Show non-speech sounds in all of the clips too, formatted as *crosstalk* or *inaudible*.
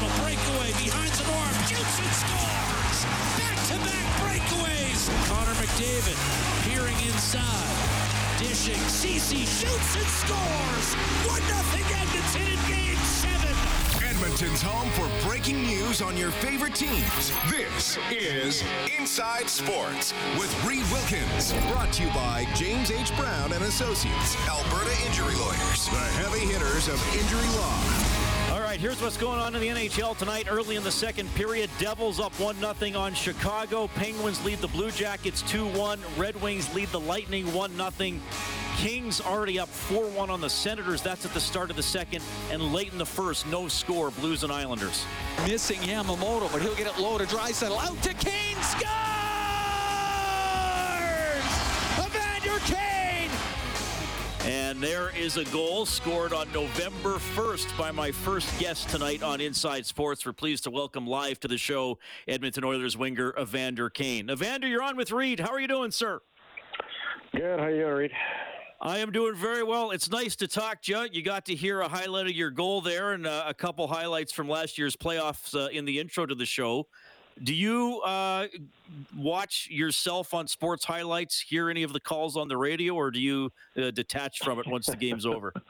Breakaway behind the norm. Shoots and scores. Back-to-back breakaways. Connor McDavid peering inside. Dishing. Ceci shoots and scores. 1-0 Edmonton in game seven. Edmonton's home for breaking news on your favorite teams. This is Inside Sports with Reed Wilkins. Brought to you by James H. Brown and Associates, Alberta Injury Lawyers, the heavy hitters of injury law. Here's what's going on in the NHL tonight. Early in the second period, Devils up 1 0 on Chicago. Penguins lead the Blue Jackets 2 1. Red Wings lead the Lightning 1 0. Kings already up 4 1 on the Senators. That's at the start of the second. And late in the first, no score, Blues and Islanders. Missing Yamamoto, but he'll get it low to Draisaitl. Out to Kane. Scores! Evander Kane! And there is a goal scored on November 1st by my first guest tonight on Inside Sports. We're pleased to welcome live to the show Edmonton Oilers winger Evander Kane. Evander, you're on with Reed. How are you doing, sir? Good. How are you Reed? I am doing very well. It's nice to talk to you. You got to hear a highlight of your goal there and uh, a couple highlights from last year's playoffs uh, in the intro to the show. Do you uh, watch yourself on sports highlights, hear any of the calls on the radio, or do you uh, detach from it once the game's over? *laughs*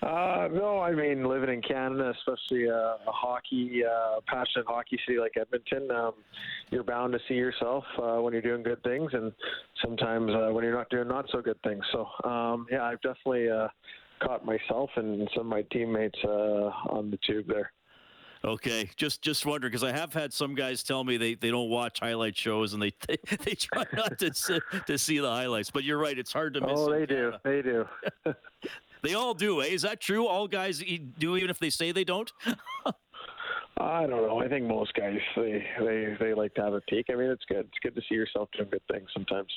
Uh, no, I mean living in Canada, especially uh, a hockey, uh, passionate hockey city like Edmonton, um, you're bound to see yourself uh, when you're doing good things, and sometimes uh, when you're not doing not so good things. So, um, yeah, I've definitely uh, caught myself and some of my teammates uh, on the tube there. Okay, just just wondering because I have had some guys tell me they, they don't watch highlight shows and they *laughs* they, they try not to see, to see the highlights. But you're right; it's hard to miss. Oh, they do. They do. *laughs* They all do. Eh? Is that true? All guys do, even if they say they don't. *laughs* I don't know. I think most guys they, they they like to have a peek. I mean, it's good. It's good to see yourself doing good things sometimes.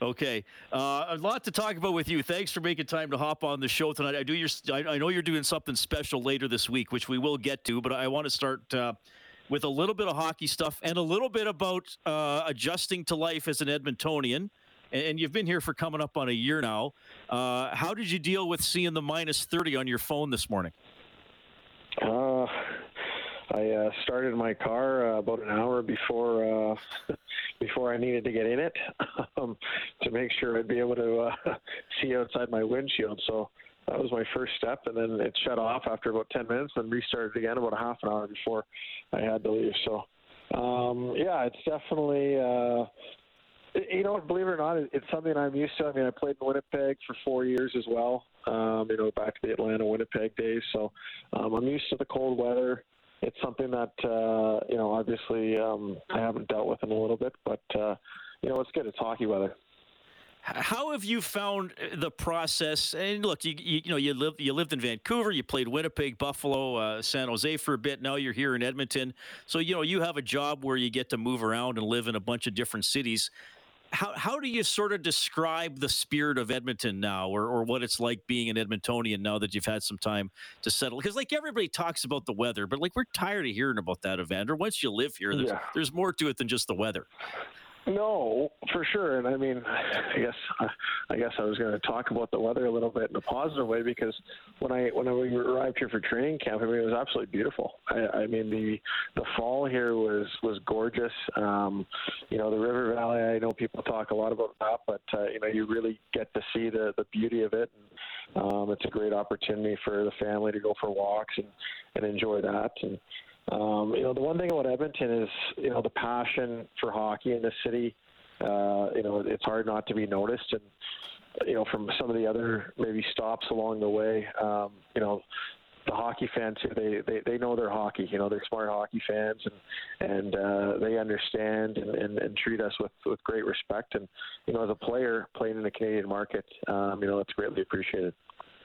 Okay, uh, a lot to talk about with you. Thanks for making time to hop on the show tonight. I do your, I, I know you're doing something special later this week, which we will get to. But I want to start uh, with a little bit of hockey stuff and a little bit about uh, adjusting to life as an Edmontonian. And, you've been here for coming up on a year now. Uh, how did you deal with seeing the minus thirty on your phone this morning? I uh, started my car uh, about an hour before uh, *laughs* before I needed to get in it *laughs* um, to make sure I'd be able to uh, *laughs* see outside my windshield. So that was my first step, and then it shut off after about 10 minutes, and restarted again about a half an hour before I had to leave. So um, yeah, it's definitely. Uh, you know, believe it or not, it's something I'm used to. I mean, I played in Winnipeg for four years as well. Um, you know, back to the Atlanta Winnipeg days. So um, I'm used to the cold weather. It's something that uh, you know, obviously, um, I haven't dealt with in a little bit, but uh, you know, it's good. It's hockey weather. How have you found uh, the process? And look, you you, you know you lived you lived in Vancouver, you played Winnipeg, Buffalo, uh, San Jose for a bit. Now you're here in Edmonton, so you know you have a job where you get to move around and live in a bunch of different cities. How how do you sort of describe the spirit of Edmonton now, or or what it's like being an Edmontonian now that you've had some time to settle? Because like everybody talks about the weather, but like we're tired of hearing about that, Evander. Once you live here, there's Yeah. there's more to it than just the weather. No, for sure. And I mean, I guess I guess I was going to talk about the weather a little bit in a positive way because when I when we arrived here for training camp, I mean, it was absolutely beautiful. I, I mean, the the fall here was was gorgeous. Um, you know, the river valley. I know people talk a lot about that, but uh, you know, you really get to see the the beauty of it. Um, it's a great opportunity for the family to go for walks and and enjoy that. And um, you know, the one thing about Edmonton is, you know, the passion for hockey in the city. Uh, you know, it's hard not to be noticed, and you know, from some of the other maybe stops along the way, um, you know, the hockey fans they, they they know their hockey. You know, they're smart hockey fans, and and uh, they understand and, and, and treat us with with great respect. And you know, as a player playing in the Canadian market, um, you know, that's greatly appreciated.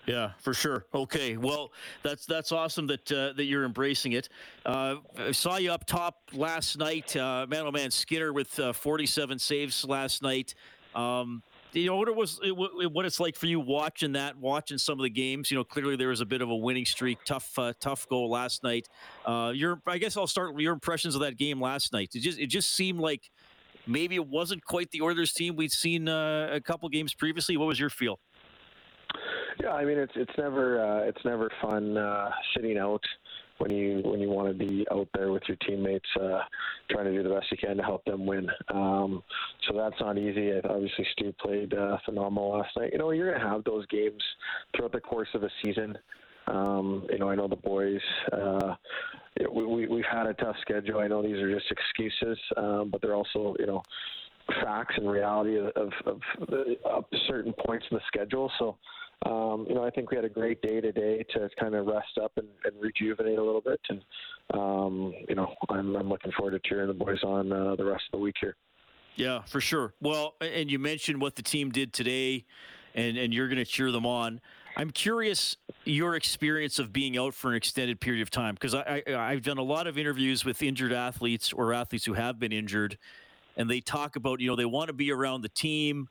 Yeah, for sure. Okay, well, that's that's awesome that uh, that you're embracing it. Uh, I saw you up top last night, uh, man. Oh man, Skinner with uh, 47 saves last night. Um, you know what it was, it, what it's like for you watching that, watching some of the games. You know, clearly there was a bit of a winning streak, tough, uh, tough goal last night. Uh, your, I guess I'll start with your impressions of that game last night. It just, it just seemed like maybe it wasn't quite the Oilers team we'd seen a couple games previously. What was your feel? Yeah, I mean it's it's never uh, it's never fun uh, sitting out when you when you want to be out there with your teammates, uh, trying to do the best you can to help them win. Um, so that's not easy. Obviously, Stu played uh, phenomenal last night. You know, you're going to have those games throughout the course of a season. Um, you know, I know the boys. Uh, we, we, we've had a tough schedule. I know these are just excuses, um, but they're also, you know, facts and reality of, of, of, of certain points in the schedule. So, um, you know, I think we had a great day today to kind of rest up and, and rejuvenate a little bit. And, um, you know, I'm, I'm looking forward to cheering the boys on uh, the rest of the week here. Yeah, for sure. Well, and you mentioned what the team did today, and, and you're going to cheer them on. I'm curious your experience of being out for an extended period of time because I, I, I've done a lot of interviews with injured athletes or athletes who have been injured, and they talk about you know they want to be around the team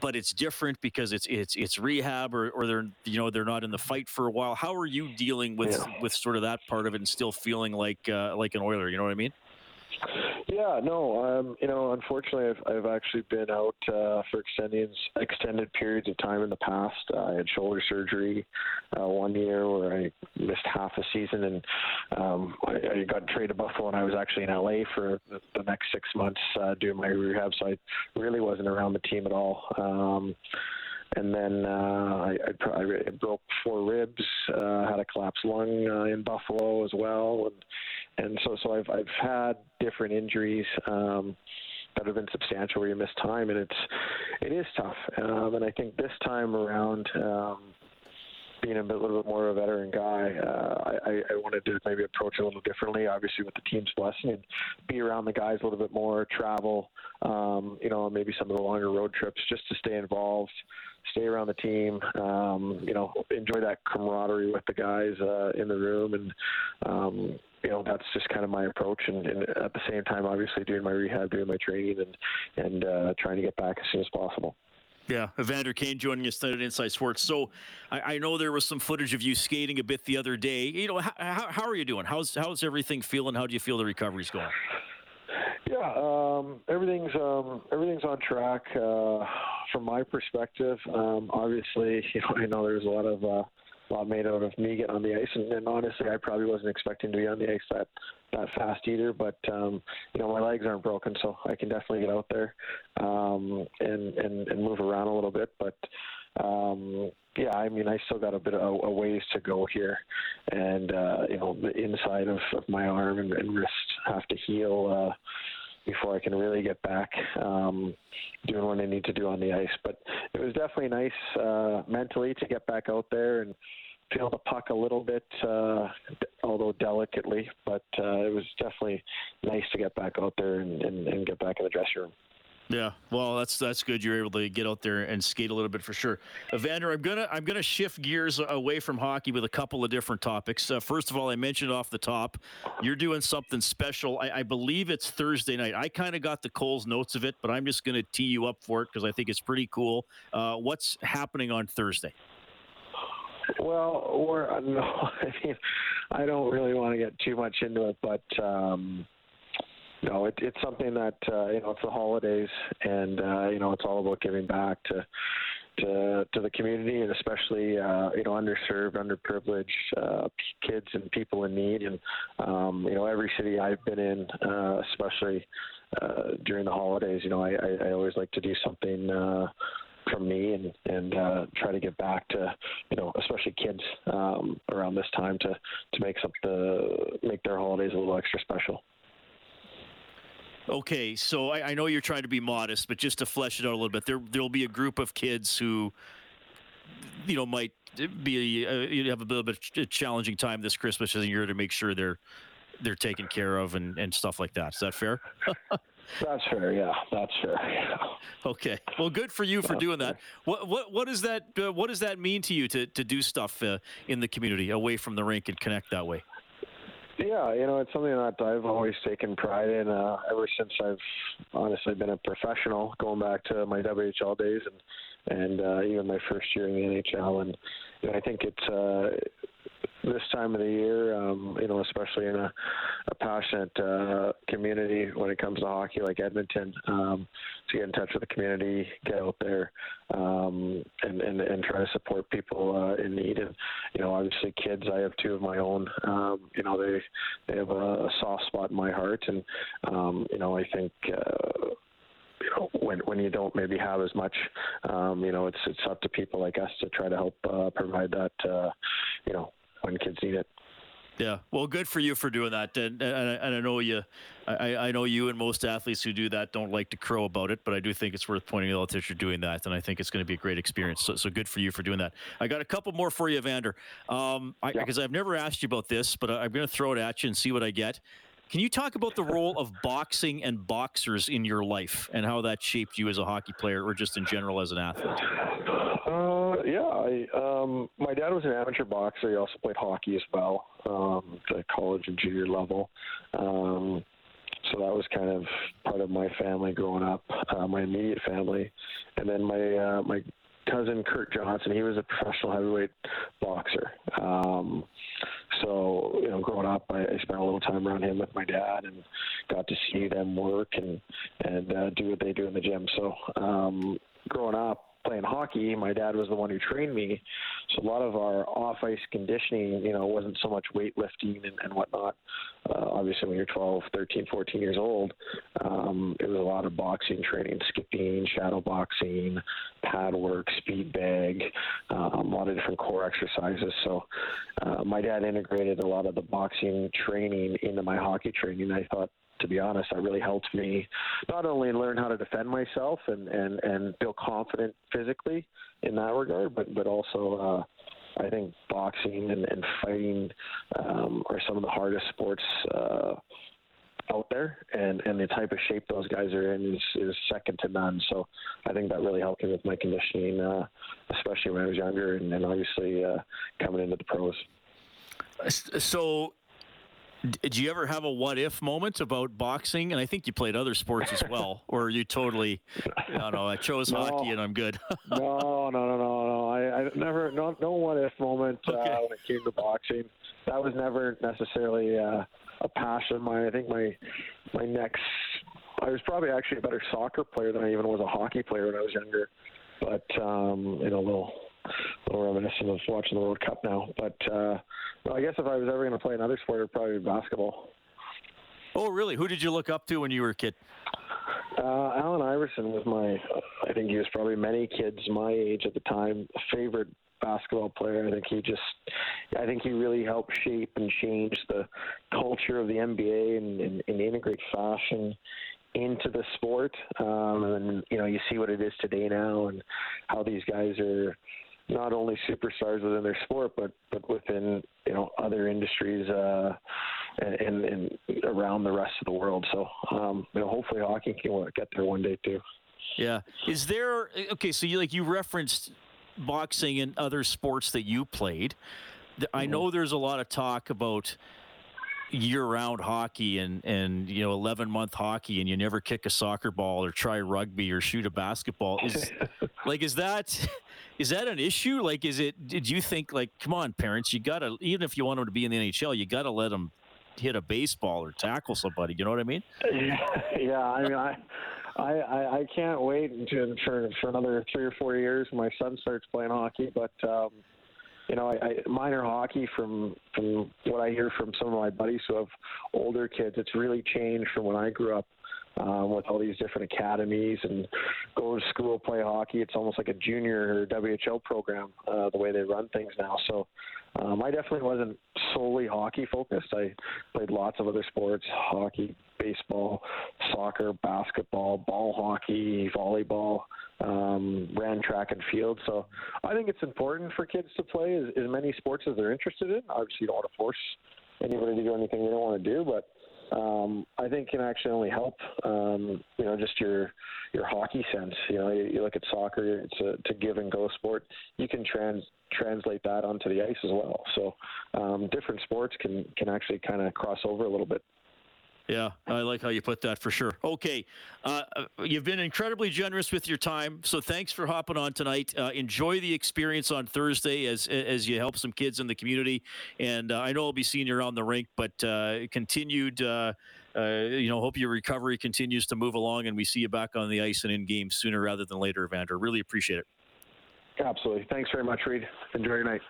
but it's different because it's it's it's rehab or, or they're you know they're not in the fight for a while. How are you dealing with yeah. with sort of that part of it and still feeling like uh, like an Oiler? You know what I mean? Yeah, no, um, you know, unfortunately, I've, I've actually been out uh, for extended extended periods of time in the past. Uh, I had shoulder surgery uh, one year where I missed half a season, and um, I, I got traded to Buffalo, and I was actually in LA for the, the next six months uh, doing my rehab. So I really wasn't around the team at all. Um, and then uh, I, I, I broke four ribs, uh, had a collapsed lung uh, in Buffalo as well, and and so so I've I've had different injuries. Um, that have been substantial where you miss time, and it's it is tough. Um, and I think this time around, um, being a little bit more of a veteran guy, uh, I, I wanted to maybe approach it a little differently. Obviously, with the team's blessing, and be around the guys a little bit more, travel, um, you know, maybe some of the longer road trips, just to stay involved stay around the team, um, you know, enjoy that camaraderie with the guys uh, in the room, and um, you know that's just kind of my approach. And, and, at the same time, obviously doing my rehab, doing my training, and and uh, trying to get back as soon as possible. Yeah, Evander Kane joining us tonight at Inside Sports. So I, I, know there was some footage of you skating a bit the other day. You know, how, how are you doing? How's how's everything feeling? How do you feel the recovery's going? Yeah, um, everything's um, everything's on track uh, from my perspective. Um, obviously, *laughs* you know, I know there's a lot of uh, lot made out of me getting on the ice, and, and honestly, I probably wasn't expecting to be on the ice that that fast either. But um, you know, my legs aren't broken, so I can definitely get out there um, and, and and move around a little bit. But um, yeah, I mean, I still got a bit of a, a ways to go here, and uh, you know, the inside of, of my arm and, and wrist have to heal uh, before I can really get back um, doing what I need to do on the ice. But it was definitely nice uh, mentally to get back out there and feel the puck a little bit, uh, although delicately. But uh, it was definitely nice to get back out there and, and, and get back in the dressing room. Yeah, well, that's that's good. You're able to get out there and skate a little bit for sure. Evander, I'm gonna I'm gonna shift gears away from hockey with a couple of different topics. Uh, first of all, I mentioned off the top, you're doing something special. I, I believe it's Thursday night. I kind of got the Cole's notes of it, but I'm just gonna tee you up for it because I think it's pretty cool. Uh, what's happening on Thursday? Well, we're no, *laughs* I mean, I don't really want to get too much into it, but. Um, no, it, it's something that uh, you know it's the holidays, and uh, you know it's all about giving back to to to the community, and especially uh, you know underserved, underprivileged uh, kids and people in need. And um, you know every city I've been in, uh, especially uh, during the holidays, you know I, I, I always like to do something. Uh, from me and and uh, try to get back to you know especially kids um, around this time to to make some the make their holidays a little extra special. Okay, so I, I, know you're trying to be modest, but just to flesh it out a little bit, there there'll be a group of kids who, you know, might be uh, you have a little bit of a challenging time this Christmas and year to make sure they're they're taken care of and, and stuff like that. Is that fair? *laughs* that's fair. Yeah, that's fair. Yeah. Okay. Well, good for you for doing that. What what what does that uh, what does that mean to you to to do stuff uh, in the community away from the rink and connect that way? Yeah, you know, it's something that I've always taken pride in uh, ever since I've honestly been a professional, going back to my WHL days and and uh, even my first year in the NHL. And you know, I think it's uh, this time of the year, um, you know, especially in a, a passionate uh, community when it comes to hockey like Edmonton, um, to get in touch with the community, get out there, um, and, and and try to support people uh, in need. And you know, obviously, kids. I have two of my own. Um, you know, they they have a, a soft spot in my heart, and um, you know, I think. Uh, you know, when when you don't maybe have as much, um, you know, it's it's up to people like us to try to help uh, provide that, uh, you know, when kids need it. Yeah, well, good for you for doing that, and, and, and I know you, I, I know you and most athletes who do that don't like to crow about it, but I do think it's worth pointing out that you're doing that, and I think it's going to be a great experience. So, so good for you for doing that. I got a couple more for you, Evander, um, because yeah. I've never asked you about this, but I'm going to throw it at you and see what I get. Can you talk about the role of boxing and boxers in your life and how that shaped you as a hockey player or just in general as an athlete? Yeah, I, um, my dad was an amateur boxer. He also played hockey as well, um, the college and junior level. Um, so that was kind of part of my family growing up, uh, my immediate family, and then my uh, my cousin Kirk Johnson. He was a professional heavyweight boxer. Um, so you know, growing up, I, I spent a little time around him with my dad, and got to see them work and and uh, do what they do in the gym. So um, growing up, playing hockey, my dad was the one who trained me. So a lot of our off ice conditioning, you know, wasn't so much weightlifting and, and whatnot. Uh, obviously, when you're 12, 13, 14 years old, um, it was a lot of boxing training, skipping, shadow boxing, pad work, speed bag, um, a lot of different core exercises. So uh, my dad integrated a lot of the boxing training into my hockey training. I thought to be honest, that really helped me not only learn how to defend myself and and and feel confident physically in that regard, but but also. Uh, I think boxing and, and fighting um, are some of the hardest sports uh, out there, and, and the type of shape those guys are in is, is second to none. So I think that really helped me with my conditioning, uh, especially when I was younger, and, and obviously uh, coming into the pros. So did you ever have a what if moment about boxing? And I think you played other sports as well, *laughs* or you totally, I don't know, I chose no, hockey and I'm good. *laughs* no, no, no, no, no. I, I never, no, no what if moment uh, when it came to boxing. That was never necessarily uh, a passion mine. I think my my next, I was probably actually a better soccer player than I even was a hockey player when I was younger. But um, you know, a little little reminiscent of watching the World Cup now. But uh, well, I guess if I was ever going to play another sport, it'd probably be basketball. Oh, really? Who did you look up to when you were a kid? Uh, Allen Iverson was my, I think he was probably many kids my age at the time, favorite basketball player. I think he just, I think he really helped shape and change the culture of the NBA and, and, and integrate fashion into the sport. Um, and you know, you see what it is today now, and how these guys are not only superstars within their sport, but but within you know other industries uh, and, and around the rest of the world. So um, you know, hopefully hockey can get there one day too. Yeah. Is there okay? So you like you referenced boxing and other sports that you played. I mm-hmm. know there's a lot of talk about year-round hockey and and you know 11 month hockey and you never kick a soccer ball or try rugby or shoot a basketball is *laughs* like is that is that an issue like is it did you think like come on parents you gotta even if you want them to be in the nhl you gotta let them hit a baseball or tackle somebody you know what i mean *laughs* yeah i mean i I, I, can't wait until for, for another three or four years when my son starts playing hockey. But um, you know, I, I minor hockey from from what I hear from some of my buddies who have older kids, it's really changed from when I grew up. Um, with all these different academies and go to school, play hockey. It's almost like a junior or WHL program, uh, the way they run things now. So um, I definitely wasn't solely hockey focused. I played lots of other sports hockey, baseball, soccer, basketball, ball hockey, volleyball um, ran track and field. So I think it's important for kids to play as, as many sports as they're interested in. Obviously, you don't want to force anybody to do anything they don't want to do, but um, I think can actually only help. Um, you know, just your your hockey sense. You know, you, you look at soccer; it's a, to give and go sport. You can trans translate that onto the ice as well. So, um, different sports can can actually kind of cross over a little bit. Yeah, I like how you put that for sure. Okay, uh, uh, you've been incredibly generous with your time, so thanks for hopping on tonight. Uh, enjoy the experience on Thursday as as you help some kids in the community, and uh, I know I'll be seeing you around the rink. But uh, continued, uh, you know, hope your recovery continues to move along, and we see you back on the ice and in game sooner rather than later, Evander. Really appreciate it. Absolutely. Thanks very much, Reed. Enjoy your night.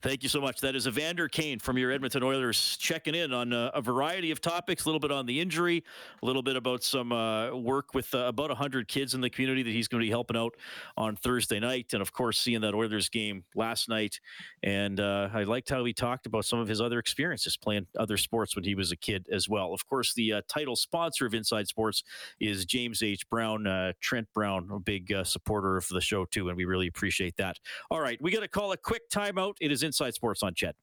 Thank you so much. That is Evander Kane from your Edmonton Oilers checking in on uh, a variety of topics, a little bit on the injury, a little bit about some uh, work with uh, about 100 kids in the community that he's going to be helping out on Thursday night. And of course, seeing that Oilers game last night. And uh, I liked how he talked about some of his other experiences playing other sports when he was a kid as well. Of course, the uh, title sponsor of Inside Sports is James H. Brown, Trent Brown, a big supporter of the show, too. And we really appreciate that. All right, we got to call a quick timeout. It is Inside Sports on CHED.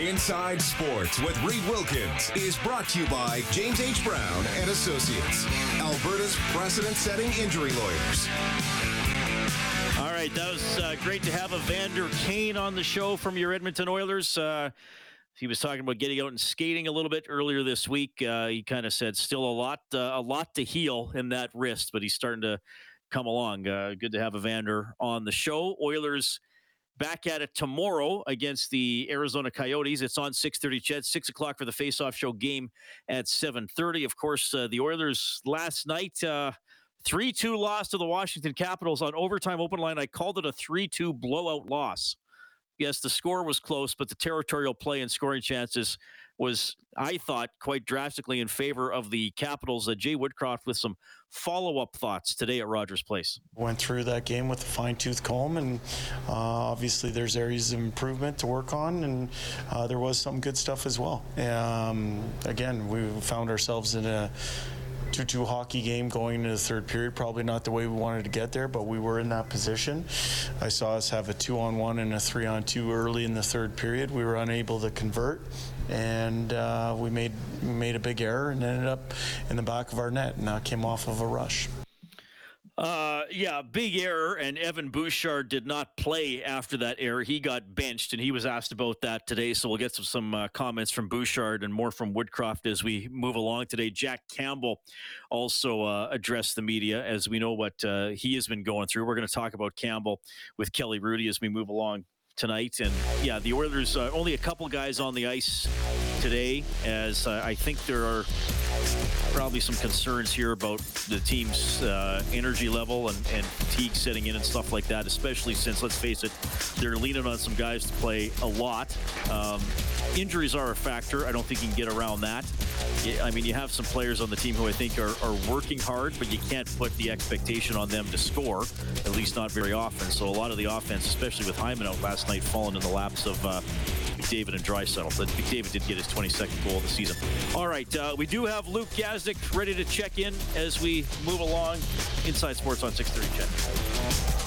Inside Sports with Reed Wilkins is brought to you by James H. Brown and Associates, Alberta's precedent-setting injury lawyers. All right, that was uh, great to have Evander Kane on the show from your Edmonton Oilers. Uh, he was talking about getting out and skating a little bit earlier this week. Uh, he kind of said still a lot, uh, a lot to heal in that wrist, but he's starting to come along. Uh, good to have Evander on the show. Oilers back at it tomorrow against the Arizona Coyotes. It's on 6:30. CHED six o'clock for the face-off show game at 7:30. Of course, uh, the Oilers last night. Uh, 3 2 loss to the Washington Capitals on overtime open line. I called it a 3 2 blowout loss yes, the score was close, but the territorial play and scoring chances was, I thought, quite drastically in favor of the Capitals. Uh, Jay Woodcroft with some follow up thoughts today at Rogers Place. Went through that game with a fine tooth comb, and uh, obviously there's areas of improvement to work on, and uh, there was some good stuff as well. Um, again, we found ourselves in a 2-2 hockey game going into the third period. Probably not the way we wanted to get there, but we were in that position. I saw us have a two-on-one and a three-on-two early in the third period. We were unable to convert, and uh, we made made a big error and ended up in the back of our net, and that came off of a rush. Uh, yeah, big error, and Evan Bouchard did not play after that error. He got benched, and he was asked about that today. So we'll get some some uh, comments from Bouchard and more from Woodcroft as we move along today. Jack Campbell also uh, addressed the media as we know what uh, he has been going through. We're going to talk about Campbell with Kelly Rudey as we move along tonight. And yeah, the Oilers uh, only a couple guys on the ice today, as uh, I think there are probably some concerns here about the team's uh, energy level and, and fatigue setting in and stuff like that, especially since, let's face it, they're leaning on some guys to play a lot. Um, injuries are a factor. I don't think you can get around that. I mean, you have some players on the team who I think are, are working hard, but you can't put the expectation on them to score, at least not very often. So a lot of the offense, especially with Hyman out last night, falling in the laps of uh, McDavid and Draisaitl. So McDavid did get his 22nd goal of the season. All right, uh, we do have Luke Gazdic ready to check in as we move along. Inside Sports on 630 CHED.